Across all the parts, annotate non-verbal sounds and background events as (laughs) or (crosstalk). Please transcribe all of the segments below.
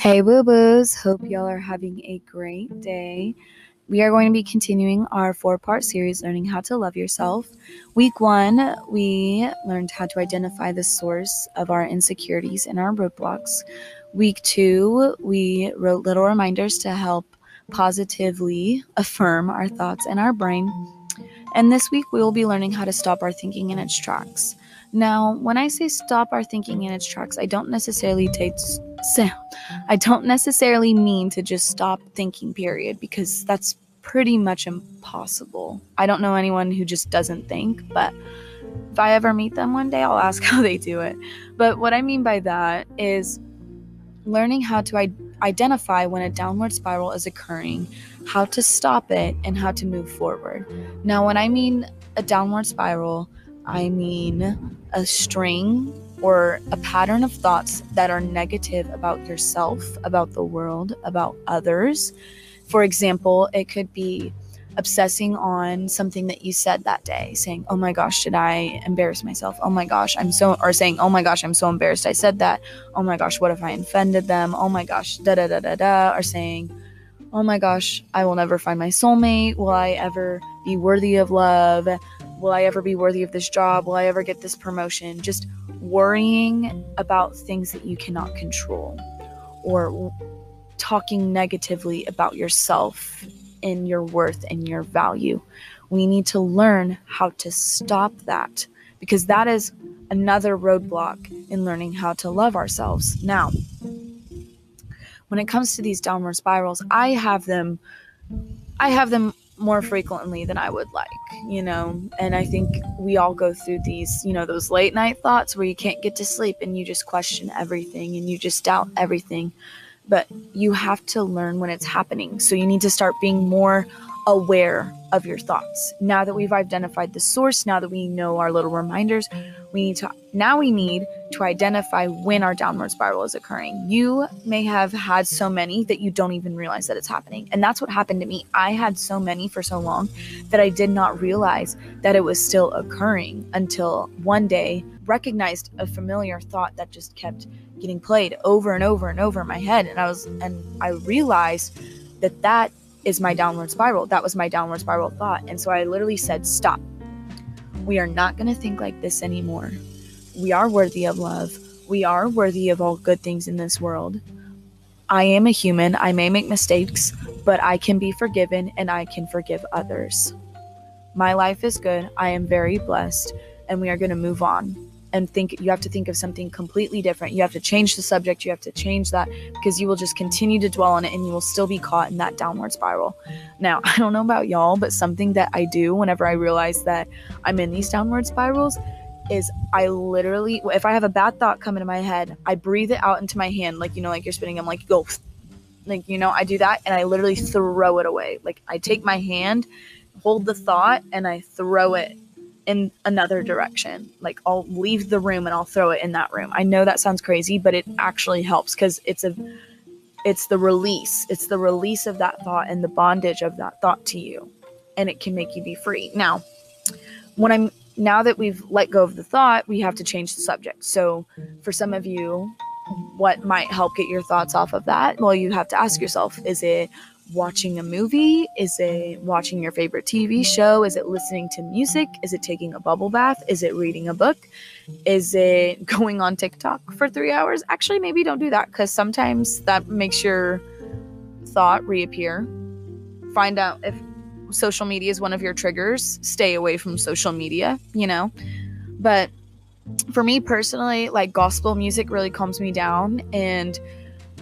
Hey, boo boos. Hope y'all are having a great day. We are going to be continuing our four part series, Learning How to Love Yourself. Week one, we learned how to identify the source of our insecurities and our roadblocks. Week two, we wrote little reminders to help positively affirm our thoughts and our brain. And this week, we will be learning how to stop our thinking in its tracks. Now, when I say stop our thinking in its tracks, I don't necessarily take I don't necessarily mean to just stop thinking period because that's pretty much impossible. I don't know anyone who just doesn't think, but if I ever meet them one day, I'll (laughs) ask how they do it. But what I mean by that is learning how to I- identify when a downward spiral is occurring, how to stop it, and how to move forward. Now, when I mean a downward spiral, I mean a string or a pattern of thoughts that are negative about yourself, about the world, about others. For example, it could be obsessing on something that you said that day, saying, Oh my gosh, did I embarrass myself? Oh my gosh, I'm so, or saying, Oh my gosh, I'm so embarrassed I said that. Oh my gosh, what if I offended them? Oh my gosh, da da da da da. Or saying, Oh my gosh, I will never find my soulmate. Will I ever be worthy of love? Will I ever be worthy of this job? Will I ever get this promotion? Just worrying about things that you cannot control or talking negatively about yourself and your worth and your value. We need to learn how to stop that because that is another roadblock in learning how to love ourselves. Now, when it comes to these downward spirals, I have them I have them more frequently than I would like, you know. And I think we all go through these, you know, those late night thoughts where you can't get to sleep and you just question everything and you just doubt everything. But you have to learn when it's happening. So you need to start being more aware of your thoughts. Now that we've identified the source, now that we know our little reminders, we need to now we need to identify when our downward spiral is occurring. You may have had so many that you don't even realize that it's happening. And that's what happened to me. I had so many for so long that I did not realize that it was still occurring until one day recognized a familiar thought that just kept getting played over and over and over in my head and I was and I realized that that is my downward spiral. That was my downward spiral thought. And so I literally said, Stop. We are not going to think like this anymore. We are worthy of love. We are worthy of all good things in this world. I am a human. I may make mistakes, but I can be forgiven and I can forgive others. My life is good. I am very blessed, and we are going to move on and think you have to think of something completely different. You have to change the subject, you have to change that because you will just continue to dwell on it and you will still be caught in that downward spiral. Now, (laughs) I don't know about y'all, but something that I do whenever I realize that I'm in these downward spirals is I literally if I have a bad thought come into my head, I breathe it out into my hand like you know like you're spinning I'm like go like you know I do that and I literally throw it away. Like I take my hand, hold the thought and I throw it in another mm-hmm. direction. Like I'll leave the room and I'll throw it in that room. I know that sounds crazy, but it actually helps cuz it's a it's the release. It's the release of that thought and the bondage of that thought to you. And it can make you be free. Now, when I'm now that we've let go of the thought, we have to change the subject. So, for some of you, what might help get your thoughts off of that? Well, you have to ask yourself is it watching a movie? Is it watching your favorite TV show? Is it listening to music? Is it taking a bubble bath? Is it reading a book? Is it (laughs) going on TikTok for three hours? Actually, maybe don't do that because sometimes that makes your thought reappear. Find out if social media is one of your triggers. Stay away from social media, you know? But for me personally, like gospel music really calms me down and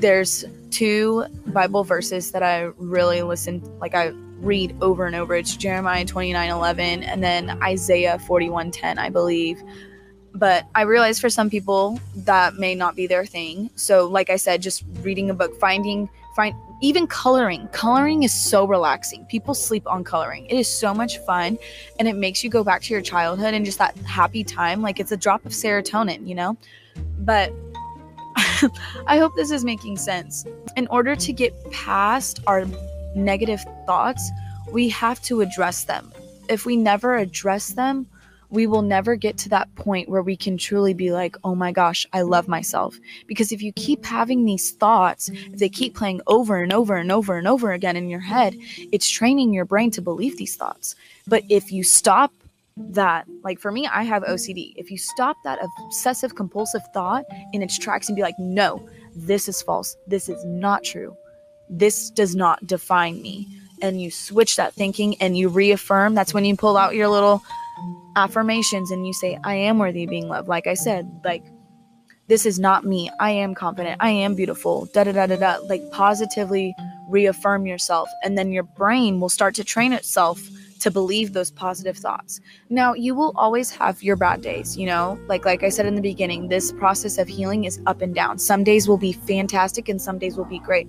there's two Bible verses that I really listen like I read over and over. It's Jeremiah 29 11 and then Isaiah 41 10, I believe. But I realize for some people that may not be their thing. So, like I said, just reading a book, finding, find, even coloring. Coloring is so relaxing. People sleep on coloring. It is so much fun and it makes you go back to your childhood and just that happy time. Like it's a drop of serotonin, you know? But (laughs) I hope this is making sense. In order to get past our negative thoughts, we have to address them. If we never address them, we will never get to that point where we can truly be like, oh my gosh, I love myself. Because if you keep having these thoughts, if they keep playing over and over and over and over again in your head, it's training your brain to believe these thoughts. But if you stop that, like for me, I have OCD. If you stop that obsessive compulsive thought in its tracks and be like, no, this is false, this is not true, this does not define me. And you switch that thinking and you reaffirm, that's when you pull out your little affirmations and you say, I am worthy of being loved. Like I said, like, this is not me. I am confident. I am beautiful. Da da da da da. Like, positively reaffirm yourself. And then your brain will start to train itself to believe those positive thoughts. Now, you will always have your bad days, you know? Like like I said in the beginning, this process of healing is up and down. Some days will be fantastic and some days will be great.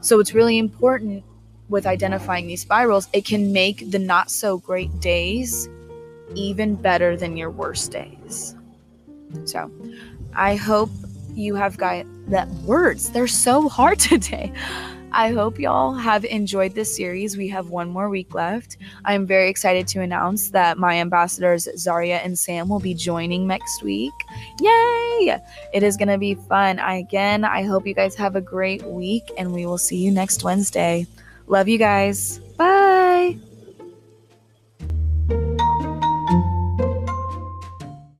So it's really important with identifying these spirals. It can make the not so great days even better than your worst days. So, I hope you have got that words. They're so hard (laughs) today. I hope y'all have enjoyed this series. We have one more week left. I'm very excited to announce that my ambassadors, Zaria and Sam, will be joining next week. Yay! It is going to be fun. I, again, I hope you guys have a great week, and we will see you next Wednesday. Love you guys. Bye.